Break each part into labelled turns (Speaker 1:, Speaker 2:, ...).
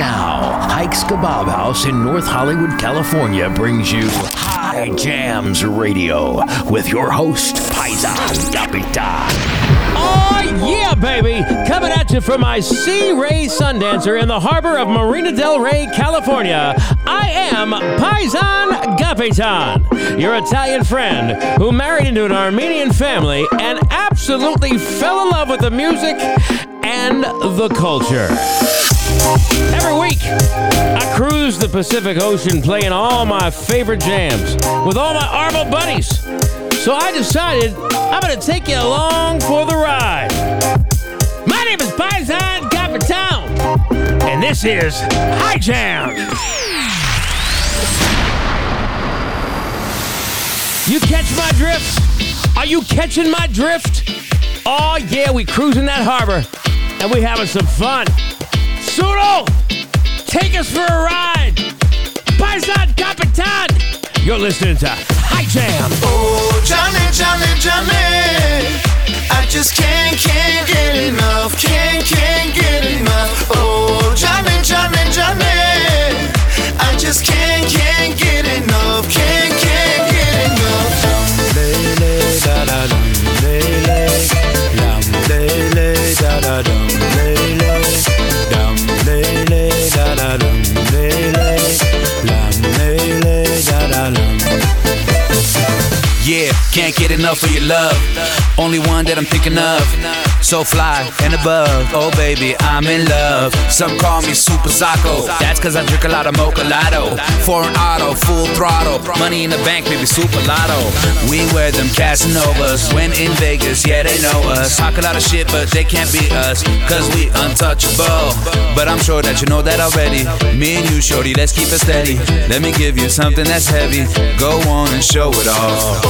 Speaker 1: now, Hike's Kebab House in North Hollywood, California brings you High Jams Radio with your host, Paisan Capitan.
Speaker 2: Oh, yeah, baby! Coming at you from my Sea Ray Sundancer in the harbor of Marina Del Rey, California, I am Paisan Capitan, your Italian friend who married into an Armenian family and absolutely fell in love with the music and the culture. Every week, I cruise the Pacific Ocean playing all my favorite jams with all my Arvo buddies. So I decided I'm going to take you along for the ride. My name is Paisan Capitan, and this is High Jam. You catch my drift? Are you catching my drift? Oh, yeah, we cruising that harbor, and we having some fun. Sudo, take us for a ride. Paisan Capitan. You're listening to High Jam.
Speaker 3: Oh, Johnny, Johnny, Johnny. I just can't, can't get enough. Can't, can't get enough. Oh, Johnny, Johnny, Johnny. I just can't, can't get enough. Can't, can't
Speaker 4: Yeah, can't get enough of your love. Only one that I'm thinking of. So fly and above. Oh, baby, I'm in love. Some call me Super Sacco. That's cause I drink a lot of Mocha Lotto. Foreign auto, full throttle. Money in the bank, baby, super lotto. We wear them Casanovas. When in Vegas, yeah, they know us. Talk a lot of shit, but they can't beat us. Cause we untouchable. But I'm sure that you know that already. Me and you, shorty, let's keep it steady. Let me give you something that's heavy. Go on and show it off.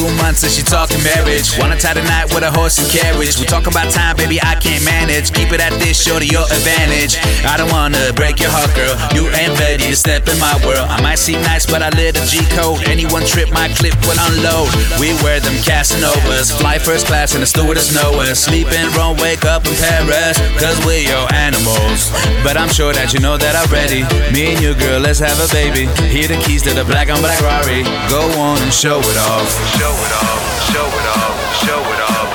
Speaker 4: two months since she talking marriage. Wanna tie the night with a horse and carriage. We talk about time, baby, I can't manage. Keep it at this, show to your advantage. I don't wanna break your heart, girl. You ain't ready to step in my world. I might seem nice, but I lit a G code. Anyone trip my clip will unload. We wear them Casanovas. Fly first class and the stewardess know us. Sleep in Rome, wake up in Paris. Cause we're your animals. But I'm sure that you know that already. Me and you, girl, let's have a baby. Here the keys to the black on black Rari. Go on and show it off.
Speaker 3: Show it off, show it off, show it off,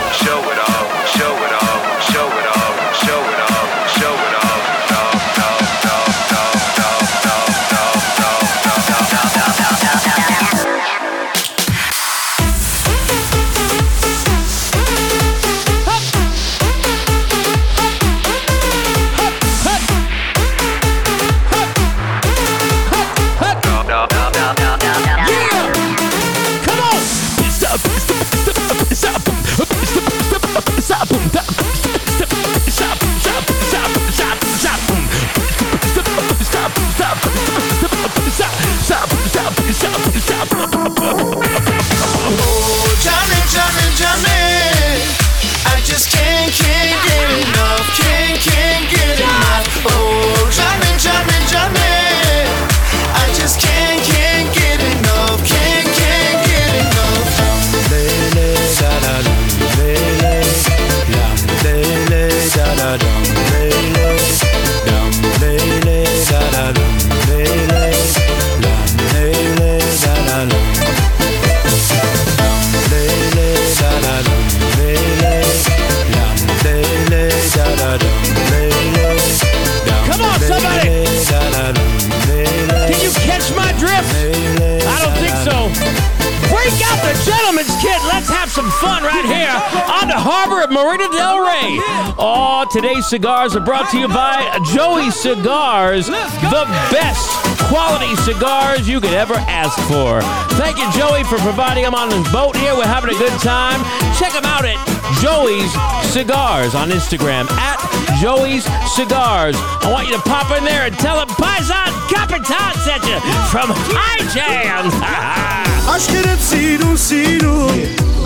Speaker 2: Marina Del Rey. Oh, today's cigars are brought to you by Joey Cigars, the best quality cigars you could ever ask for. Thank you, Joey, for providing them on his boat here. We're having a good time. Check them out at Joey's Cigars on Instagram at Joey's Cigars. I want you to pop in there and tell him Paisan Capitan sent you from High
Speaker 5: Jam. Aşk edip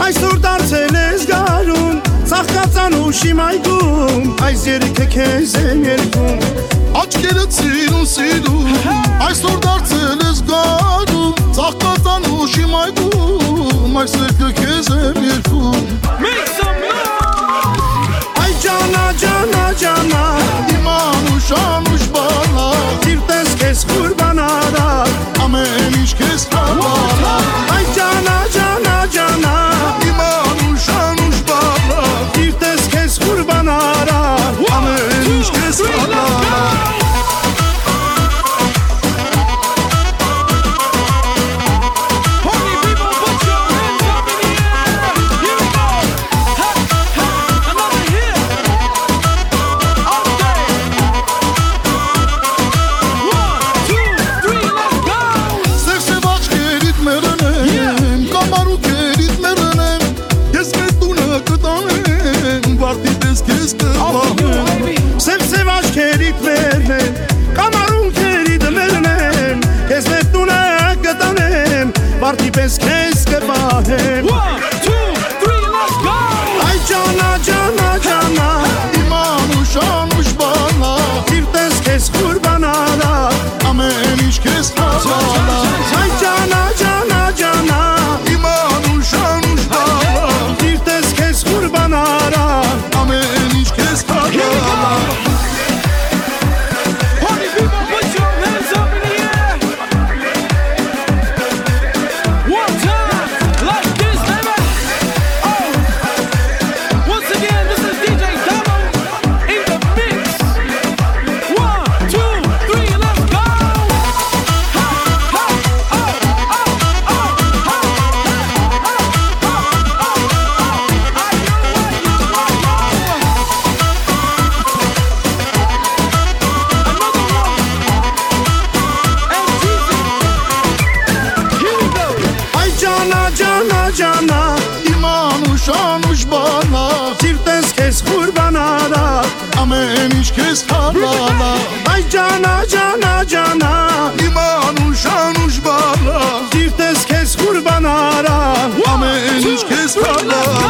Speaker 5: ay surdan sen ezgarun. Ծաղկացան ուշի մայգում Այս երիքը քեզ եմ երկում
Speaker 6: Աչքերդ սիրուն սիրուն Այսօր դարձել ես գարում Ծաղկացան ուշի մայգում Այս երկը քեզ եմ երկում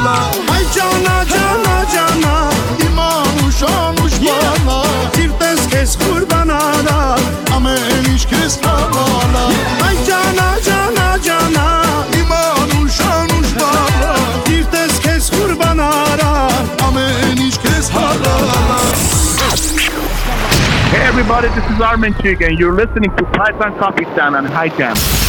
Speaker 6: bana
Speaker 5: Hay cana cana cana.
Speaker 6: İmam uşanmış bana. Cirtes
Speaker 5: kes kurbana da.
Speaker 6: Ame eliş kes bana
Speaker 5: Hay cana cana cana.
Speaker 6: İmam uşanmış bana. Cirtes
Speaker 5: kes kurbana da.
Speaker 6: Ame eliş kes halala
Speaker 7: Hey everybody, this is Armin Chig and you're listening to Python Kapistan on High Jam.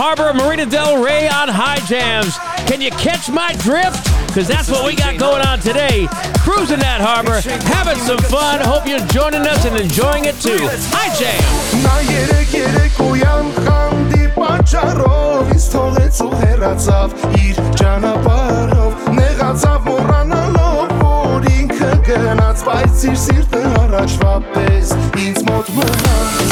Speaker 2: Harbor, Marina Del Rey on high jams. Can you catch my drift? Because that's what we got going on today. Cruising that harbor, having some fun. Hope you're joining us and enjoying it too. High jam.
Speaker 5: որ ինքը գնաց, բայց իր սիրտը առաջվա պես ինձ մոտ մնաց,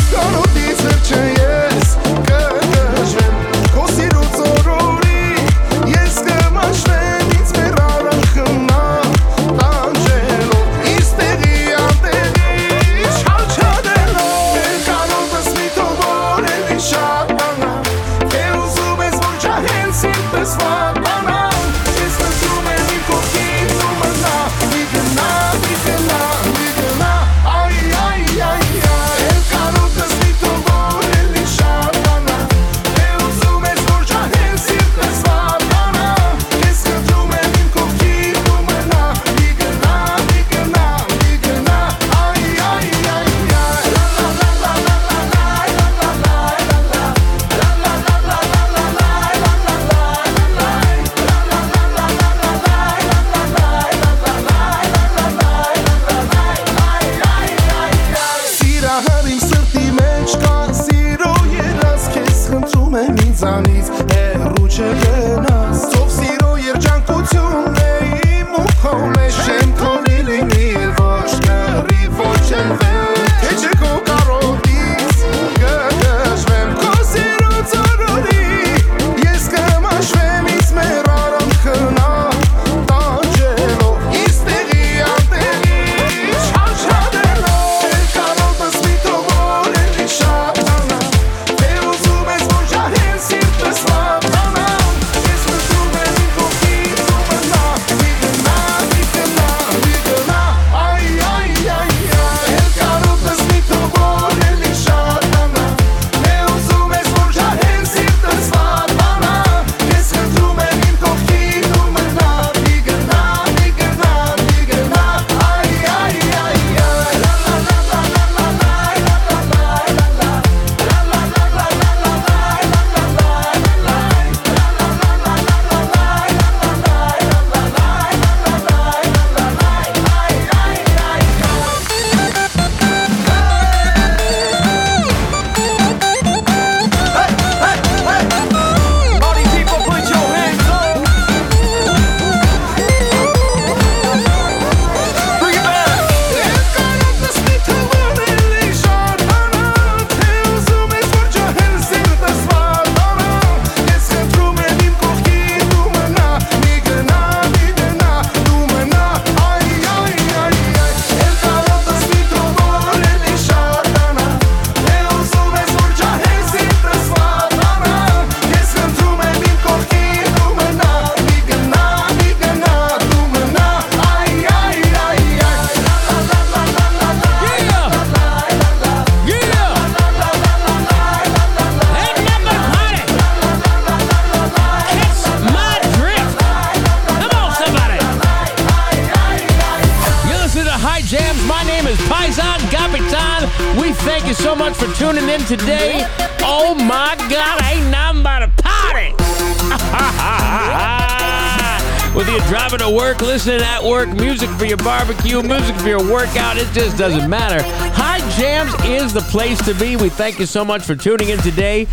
Speaker 2: for your barbecue, music for your workout, it just doesn't matter. High Jams is the place to be. We thank you so much for tuning in today.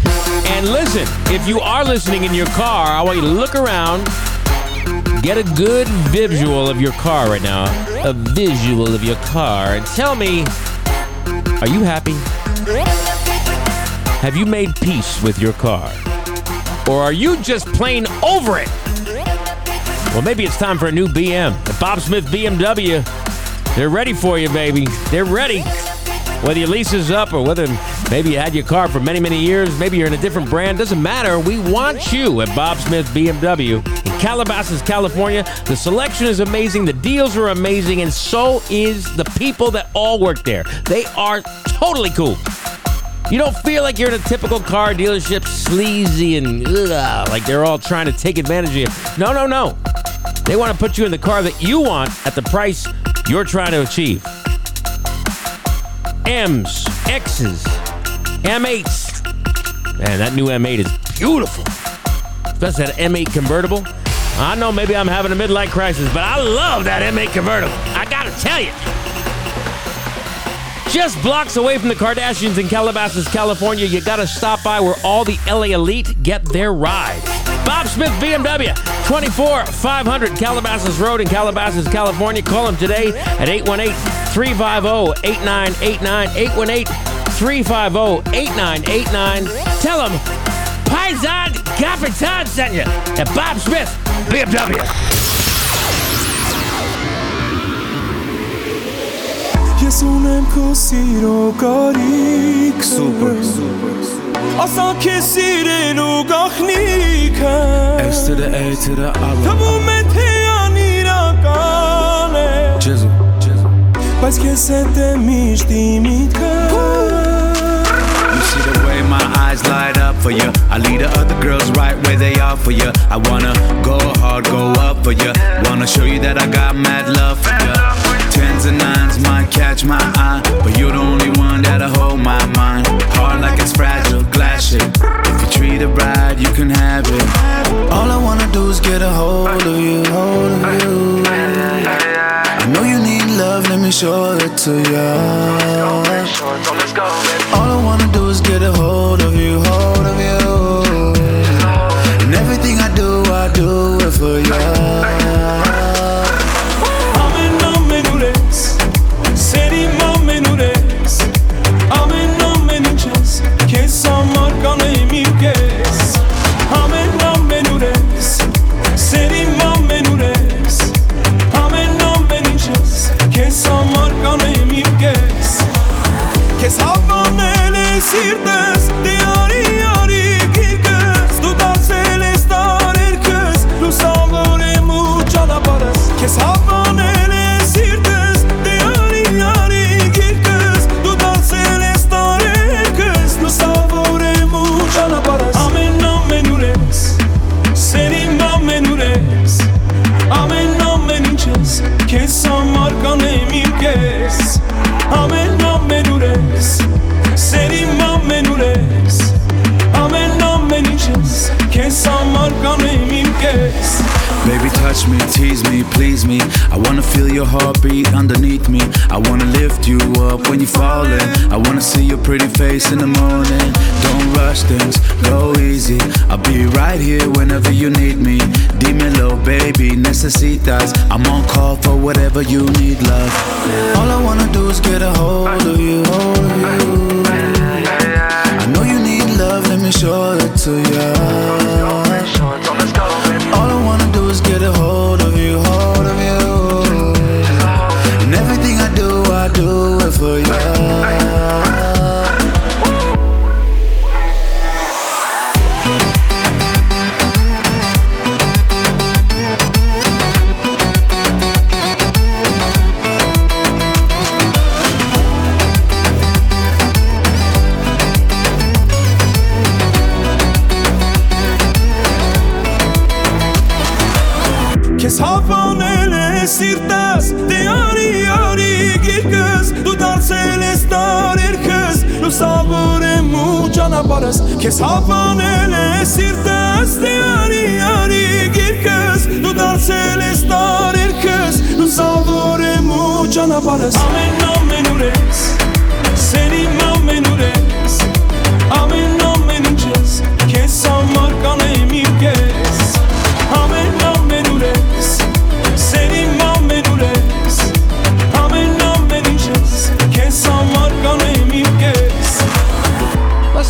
Speaker 2: And listen, if you are listening in your car, I want you to look around, get a good visual of your car right now, a visual of your car, and tell me, are you happy? Have you made peace with your car? Or are you just plain over it? Well, maybe it's time for a new BM. The Bob Smith BMW. They're ready for you, baby. They're ready. Whether your lease is up or whether maybe you had your car for many, many years, maybe you're in a different brand, doesn't matter. We want you at Bob Smith BMW in Calabasas, California. The selection is amazing, the deals are amazing, and so is the people that all work there. They are totally cool. You don't feel like you're in a typical car dealership, sleazy and ugh, like they're all trying to take advantage of you. No, no, no. They want to put you in the car that you want at the price you're trying to achieve. M's, X's, M8s. Man, that new M8 is beautiful. That's that M8 convertible. I know maybe I'm having a midlife crisis, but I love that M8 convertible. I gotta tell you. Just blocks away from the Kardashians in Calabasas, California, you gotta stop by where all the LA elite get their ride. Bob Smith BMW, 24 500 Calabasas Road in Calabasas, California. Call him today at 818 350 8989. 818 350 8989. Tell him Paisan Capitan sent you at Bob Smith BMW.
Speaker 5: یه اصلا کسی ره
Speaker 8: نگاه to the ایتر
Speaker 5: عبا تمومت هیانی را کاله جزو پس
Speaker 4: You see the way my eyes light up for you. I lead the other girls right where they are for you. I wanna go hard, go up for you. Wanna show you that I got mad love for you. Tens and nines might catch my eye, but you're the only one that'll hold my mind. Hard like it's fragile glass. If you treat it right, you can have it. All I wanna do is get a hold of you, hold of you. I know you need love, let me show it to you. All I wanna do is get a hold of you, hold of you. And everything I do, I do it for you. Whatever you need, love. All I wanna do is get a hold of
Speaker 5: սիրտս Դե արի արի գիրկս Դու դարձել ես տարերքս Լուսավոր եմ ու ճանապարհս Քեզ հավանել է սիրտս Դե արի արի գիրկս Դու դարձել
Speaker 9: ես տարերքս լուսավորեմ ու ճանապարհս ամեն ամեն ուրես սերիմ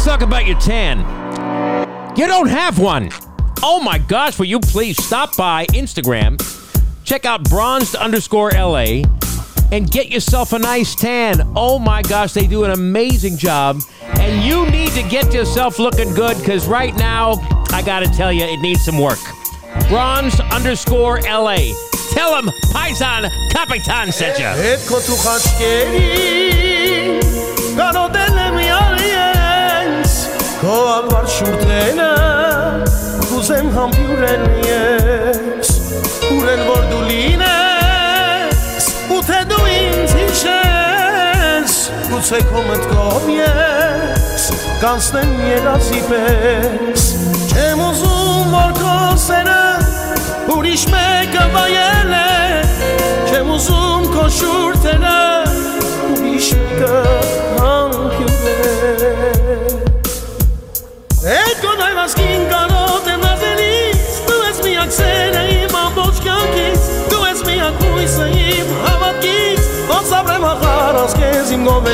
Speaker 2: talk about your tan. You don't have one. Oh my gosh, will you please stop by Instagram, check out bronzed underscore LA, and get yourself a nice tan. Oh my gosh, they do an amazing job. And you need to get yourself looking good because right now, I gotta tell you, it needs some work. Bronzed underscore LA. Tell them Paisan Capitan sent you.
Speaker 9: Քո անվար շուրտենը Կուզեմ համբյուրեն ես Ուրեն որ դու լինես Ու թե դու ինձ հիշես Գուցե քո մտքով ես Կանցնեմ երազի պես Չեմ ուզում որ քո սերը Ուրիշ մեկը վայել է Չեմ ուզում քո շուրթերը Ուրիշ մեկը համբյուր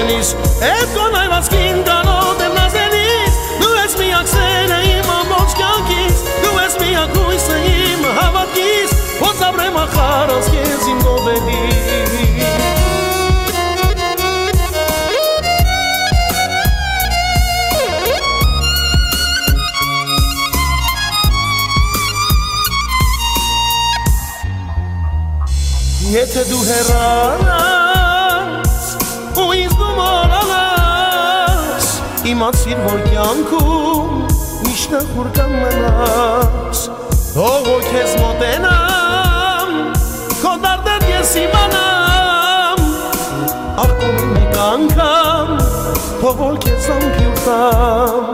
Speaker 9: մազենիս Էդ կոնայվածքին դանոտ եմ նազենիս Դու ես միակ սերը իմ ամբողջ կյանքիս Դու ես միակ հույսը իմ հավատքիս Ոց ապրեմ ախարանց կեզ իմ գովելիս Եթե դու հեռար իմացիր որ կյանքում միշտ խուր կմնաս թող որ քեզ մոտենամ քո դարդեր ես իմանամ արկում մեկ անգամ թող որ քեզ ամփյուր տամ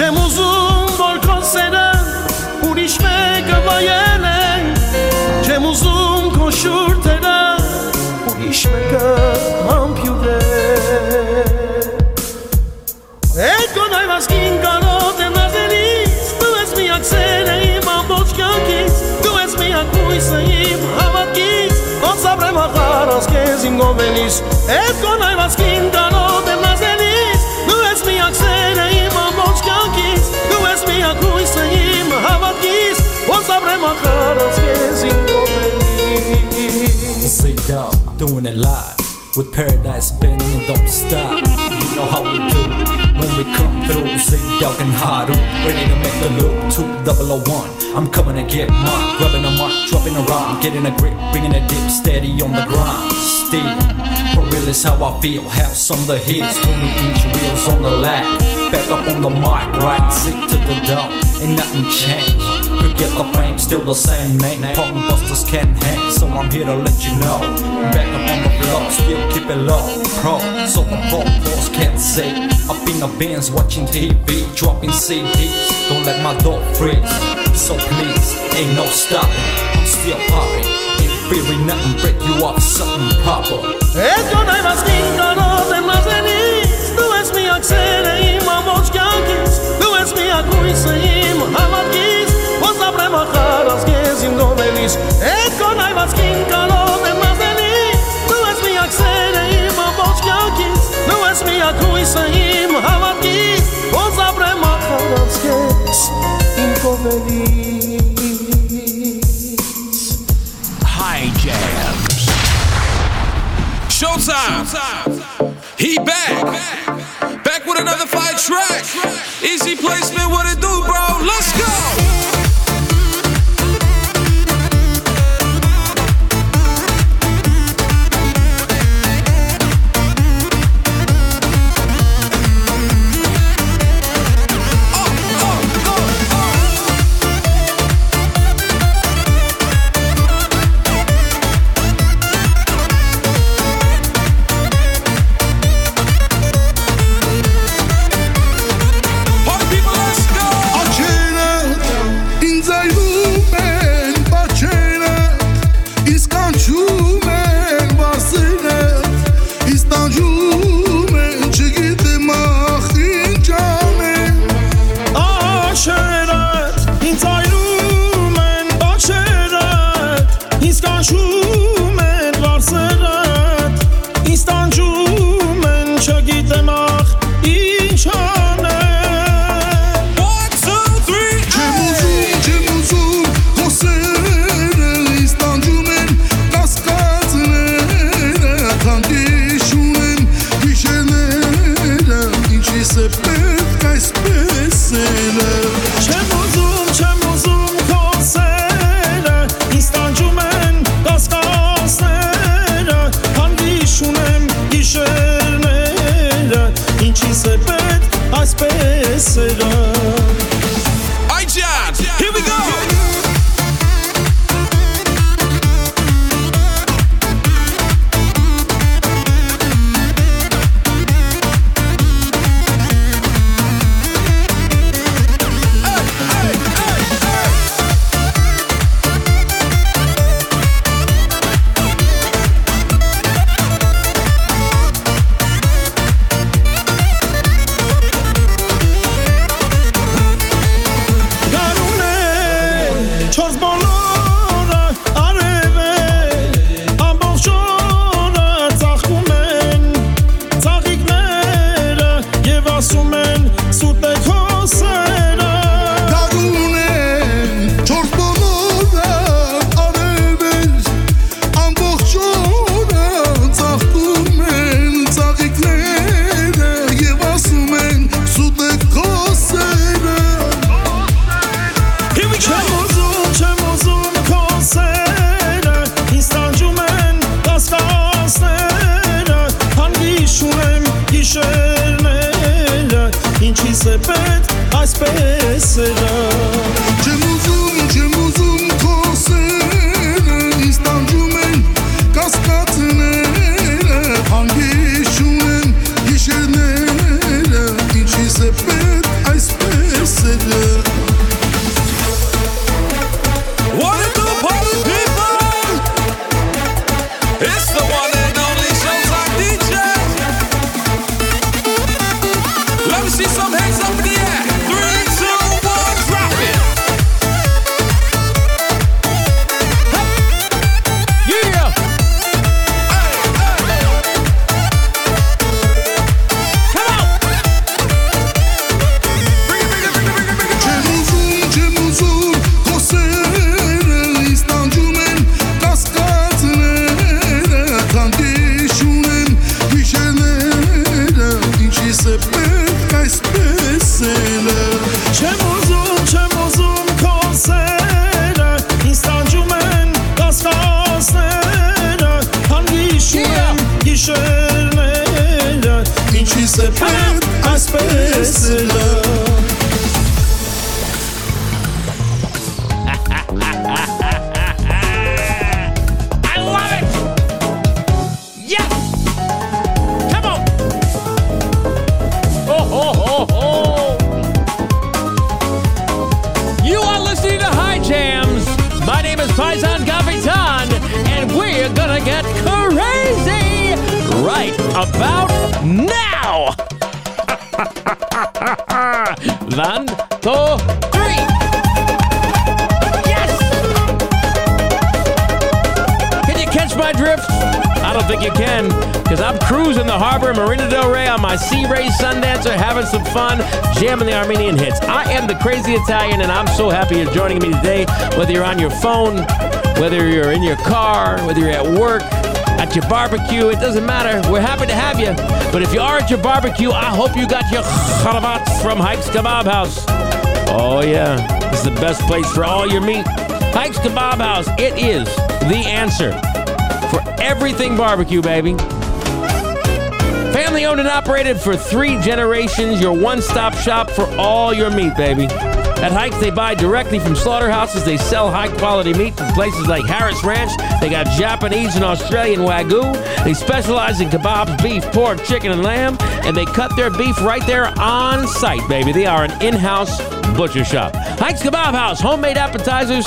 Speaker 9: Չեմ ուզում որ քո սերը ուրիշ մեկը վայել է Չեմ ուզում քո շուրթերը ուրիշ մեկը համբյուր saskie zimgovenis Et konaj mas
Speaker 10: es es doing it live With paradise bending and don't stop. You know how we do. When we come through Zigged out and hard Ready to make the loop 2001 I'm coming to get mine Grabbing a mark, a rhyme, getting a grip, bringing a dip, steady on the grind. Still, for real is how I feel. House on the hills, 20 inch wheels on the lap. Back up on the mic, right, sick to the dome. Ain't nothing changed. Forget the fame, still the same name. Punk busters can't hang, so I'm here to let you know. Back up on the block, still keep it low. Pro, so the pop boss can't say. Up in the bins, watching TV, dropping CDs. Don't let my dog freeze. So please, ain't no stopping. I'm still popping. Ain't fearing nothing, break you off something proper.
Speaker 9: Esto no hay más quinto, no te más venís. Tú es mi axela y mamos yankees. Tú es mi agüiza y Muhammad Kiss. Vos sabremos jaras que siendo feliz. Esto no hay más quinto, no te más venís. Tú es mi axela y mamos yankees. Tú es mi agüiza y
Speaker 11: Muhammad Kiss. Vos sabremos jaras que siendo feliz.
Speaker 12: Showtime. He back. Back with another fire track. Easy placement, what it do, bro? Let's go.
Speaker 2: About now! One, two, three! Yes! Can you catch my drift? I don't think you can, because I'm cruising the harbor Marina Del Rey on my Sea Ray Sundancer, having some fun, jamming the Armenian hits. I am the crazy Italian, and I'm so happy you're joining me today. Whether you're on your phone, whether you're in your car, whether you're at work, at your barbecue, it doesn't matter. We're happy to have you. But if you are at your barbecue, I hope you got your khalavats from Hike's Kebab House. Oh, yeah. This is the best place for all your meat. Hike's Kebab House. It is the answer for everything barbecue, baby. Family owned and operated for three generations, your one stop shop for all your meat, baby. At Hikes, they buy directly from slaughterhouses. They sell high quality meat from places like Harris Ranch. They got Japanese and Australian Wagyu. They specialize in kebabs, beef, pork, chicken, and lamb. And they cut their beef right there on site, baby. They are an in house butcher shop. Hikes Kebab House, homemade appetizers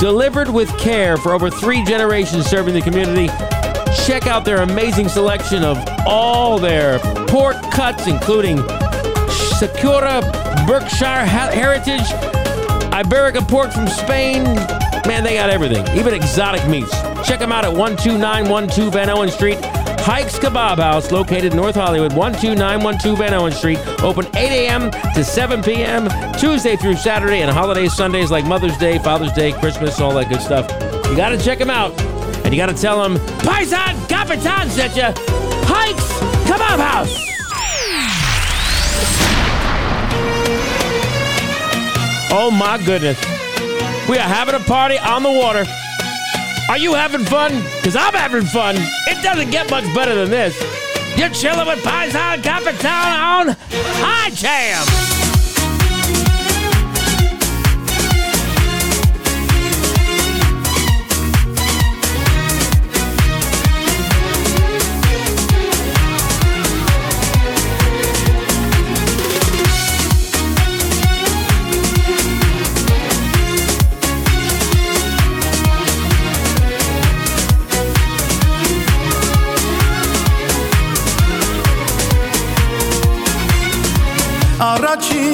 Speaker 2: delivered with care for over three generations serving the community. Check out their amazing selection of all their pork cuts, including Sakura Berkshire Heritage, Iberica pork from Spain. Man, they got everything, even exotic meats. Check them out at 12912 Vanowen Street. Hikes Kebab House, located North Hollywood, 12912 Vanowen Street. Open 8 a.m. to 7 p.m. Tuesday through Saturday, and holiday Sundays like Mother's Day, Father's Day, Christmas, all that good stuff. You got to check them out. And you got to tell them, Paisan Capitan sent you. Hikes Kebab House. Oh my goodness. We are having a party on the water. Are you having fun? Because I'm having fun. It doesn't get much better than this. You're chilling with Paisan Capitan on Hye Jam.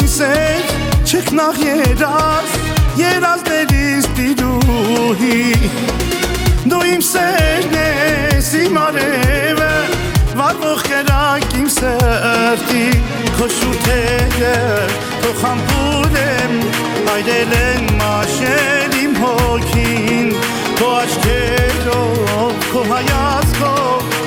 Speaker 5: հույսեր չքնաղ երաս երազներից դիրուհի դու իմ սերն ես իմ արևը վարվող կերակ իմ սրտի քո շուտերը քո խամպուր եմ այրել են մաշել իմ հոգին քո աչքերով քո հայացքով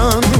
Speaker 3: aman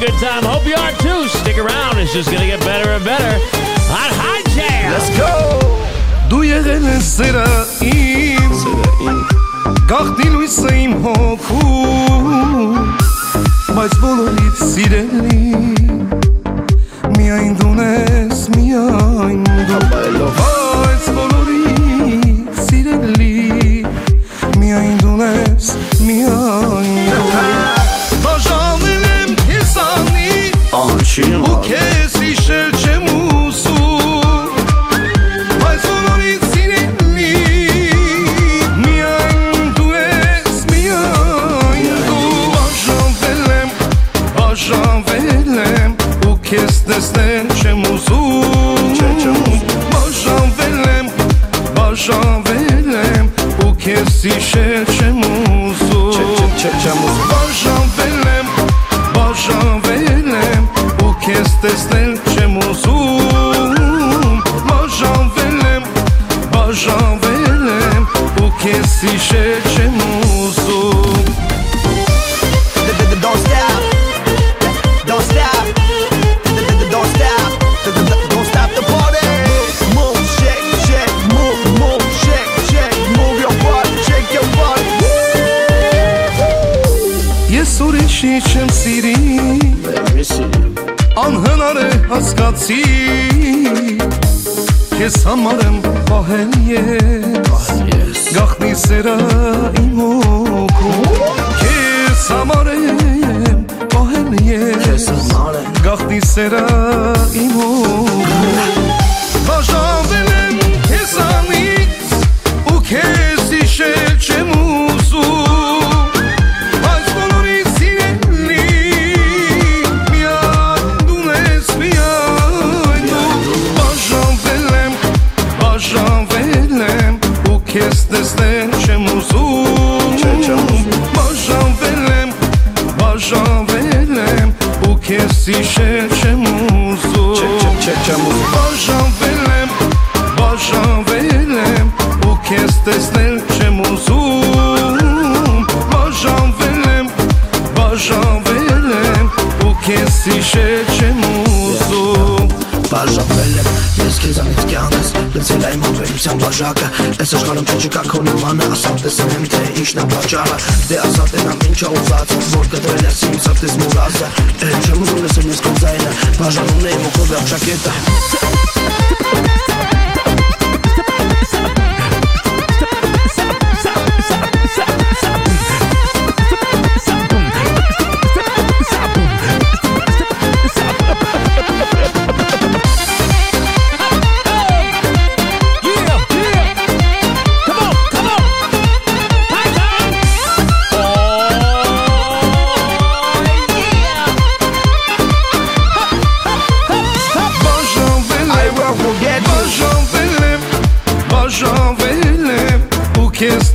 Speaker 3: good
Speaker 2: time. Hope you are too. Stick around. It's just going to get better and better on Hot Jam.
Speaker 3: Let's go.
Speaker 13: Դու եղել ես սերը իմ, սերը իմ, գաղտնի լույսը իմ հոգում, բայց բոլորից սիրելի, միայն դու ես, միայն դու, բայց բոլորից սիրելի, միայն դու ես, միայն չեմ ու քեզ իշել չեմ ուսում բայց ոնորից սիրելի միայն դու ես միայն դու աժանվել եմ աժանվել եմ ու քեզ տեսնել չեմ ուսում աժանվել եմ աժանվել եմ ու քեզ իշել չեմ ուսում չեմ ուսում this Այս աշխարհում չկա քո նմանը ասամ տեսնեմ թե ինչն է պատճառը Դե ասա տենամ ինչա ուզած որ կտրել ես իմ սրտից մուրազը չեմ ուզում լսել ես քո ձայնը բաժանում եմ ու քո վերջակետը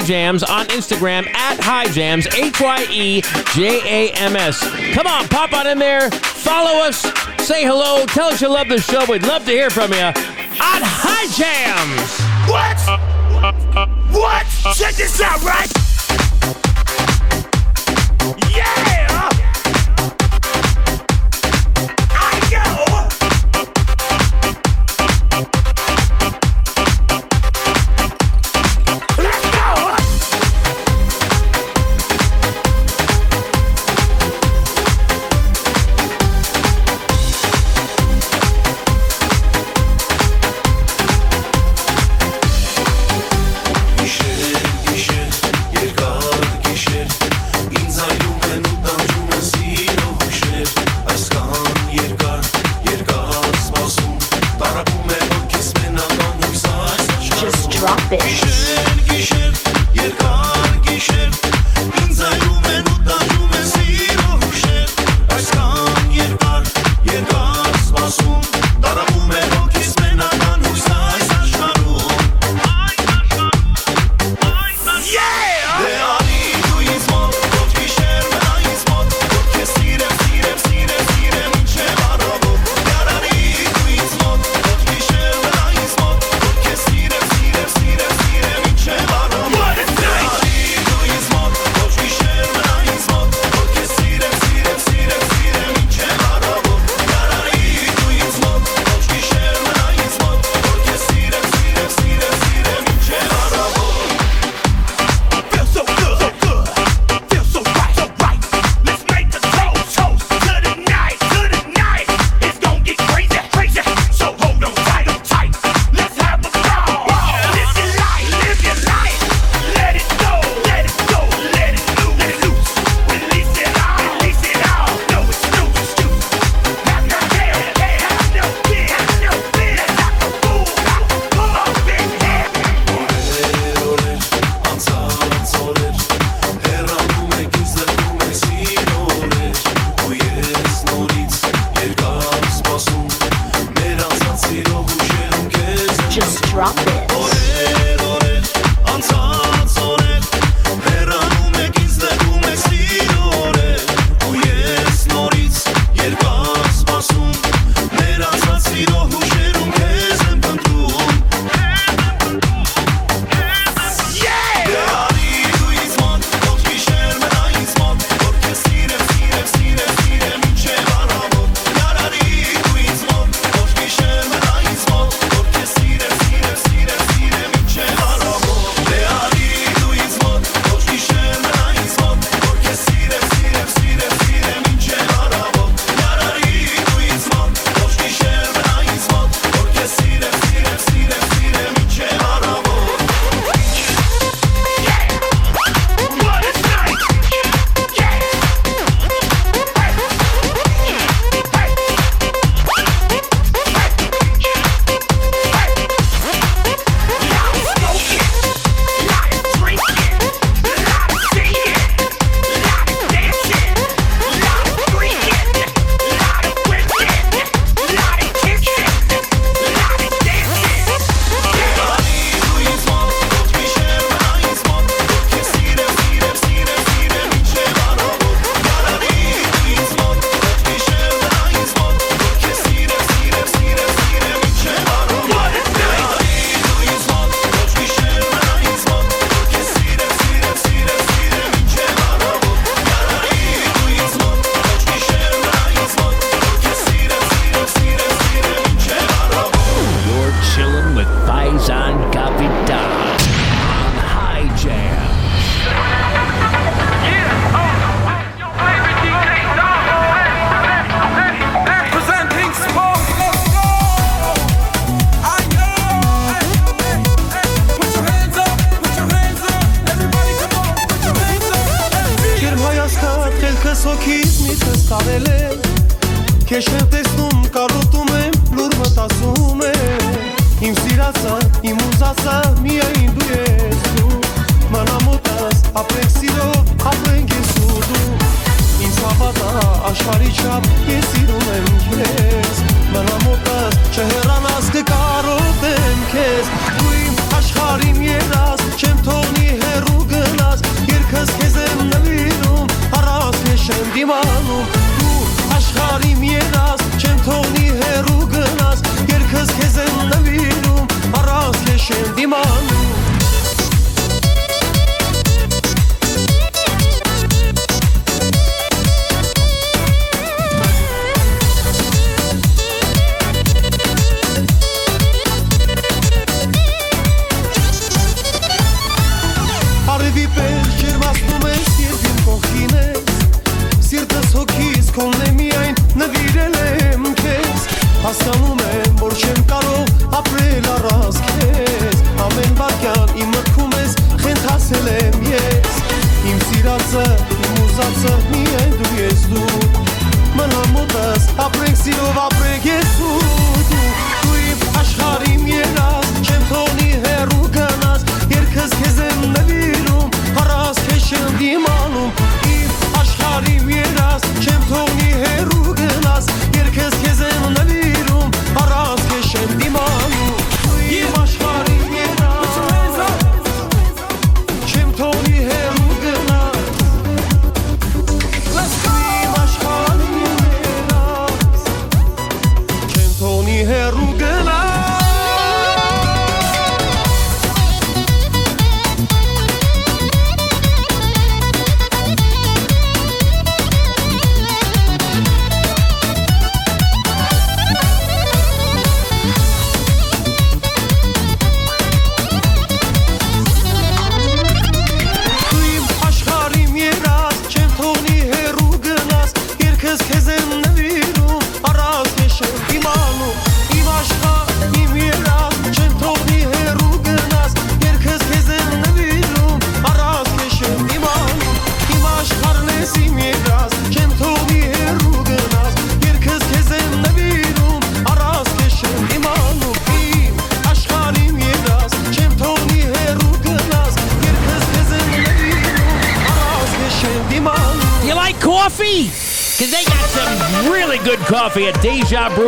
Speaker 2: Jams on Instagram at Hye Jams H Y E J A M S. Come on, pop on in there, follow us, say hello, tell us you love the show. We'd love to hear from you on Hye Jams.
Speaker 9: What? What? Check this out, right?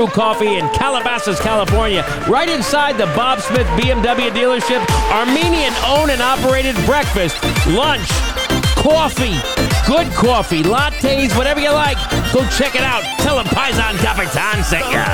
Speaker 9: Brew Coffee in Calabasas, California, right inside the Bob Smith BMW dealership. Armenian owned and operated breakfast, lunch, coffee, good coffee, lattes, whatever you like. Go check it out. Tell them Paisan Capitan sent ya.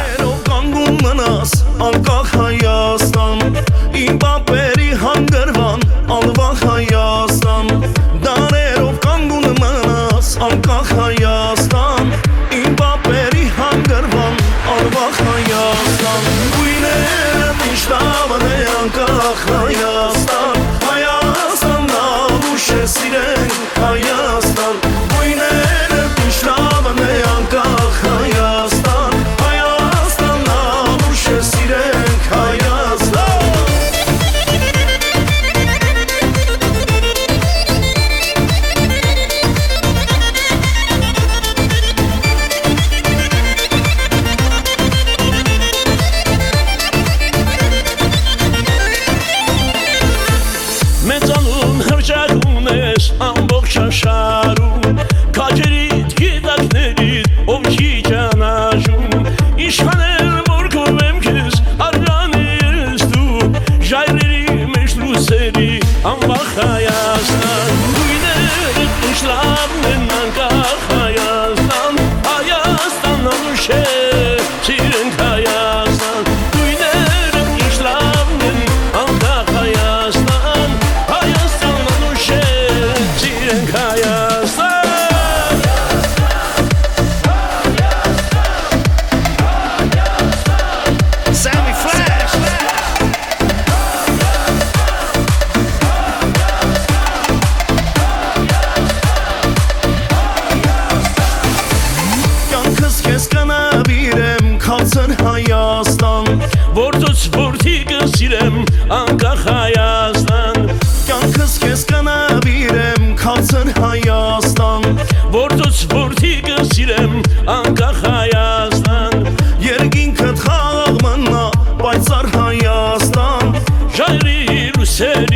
Speaker 2: said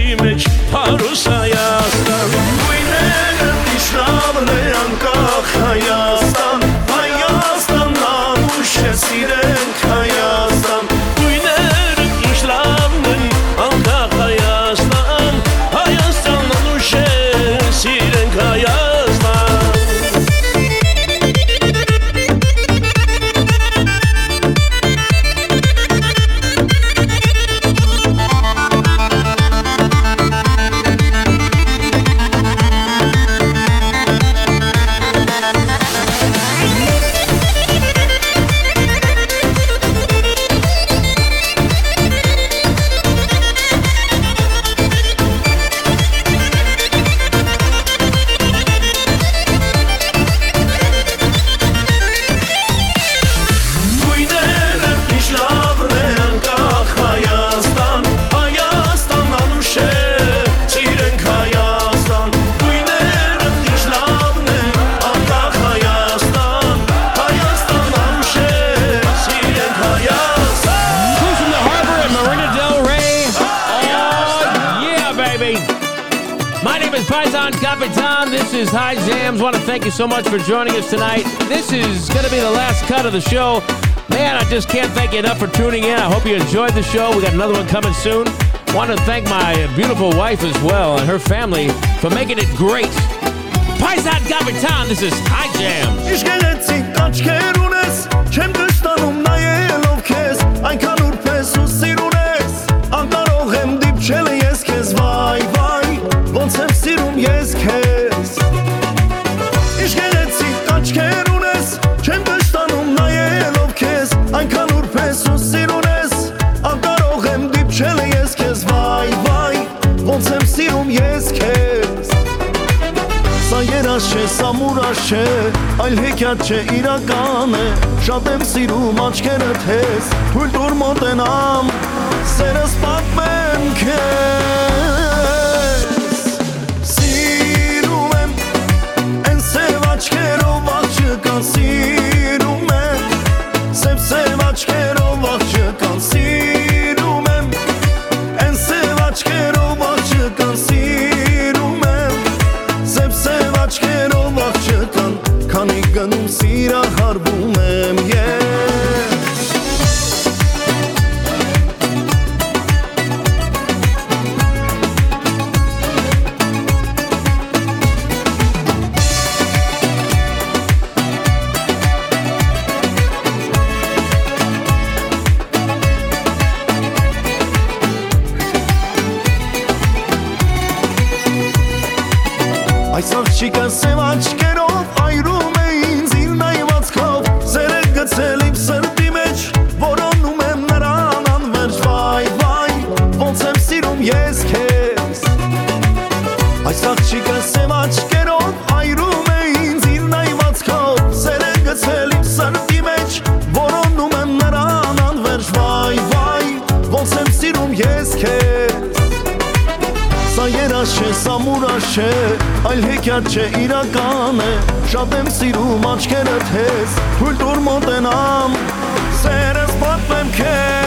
Speaker 2: so much for joining us tonight. This is going to be the last cut of the show. Man, I just can't thank you enough for tuning in. I hope you enjoyed the show. We got another one coming soon. Want to thank my beautiful wife as well and her family for making it great. Paisan Capitan, this is
Speaker 9: Hye Jam. Yes. Երաս չէ, սա մուրաս չէ, այլ հեքիաթ չէ, իրական է Շատ եմ սիրում աչքերդ ես, թույլ տուր մոտենամ Սերս պատմեմ քեզ հեքիաթ չէ, իրական է Շատ եմ սիրում աչքերդ հեզ, թույլ տուր մոտենամ Սերս պատմեմ քեզ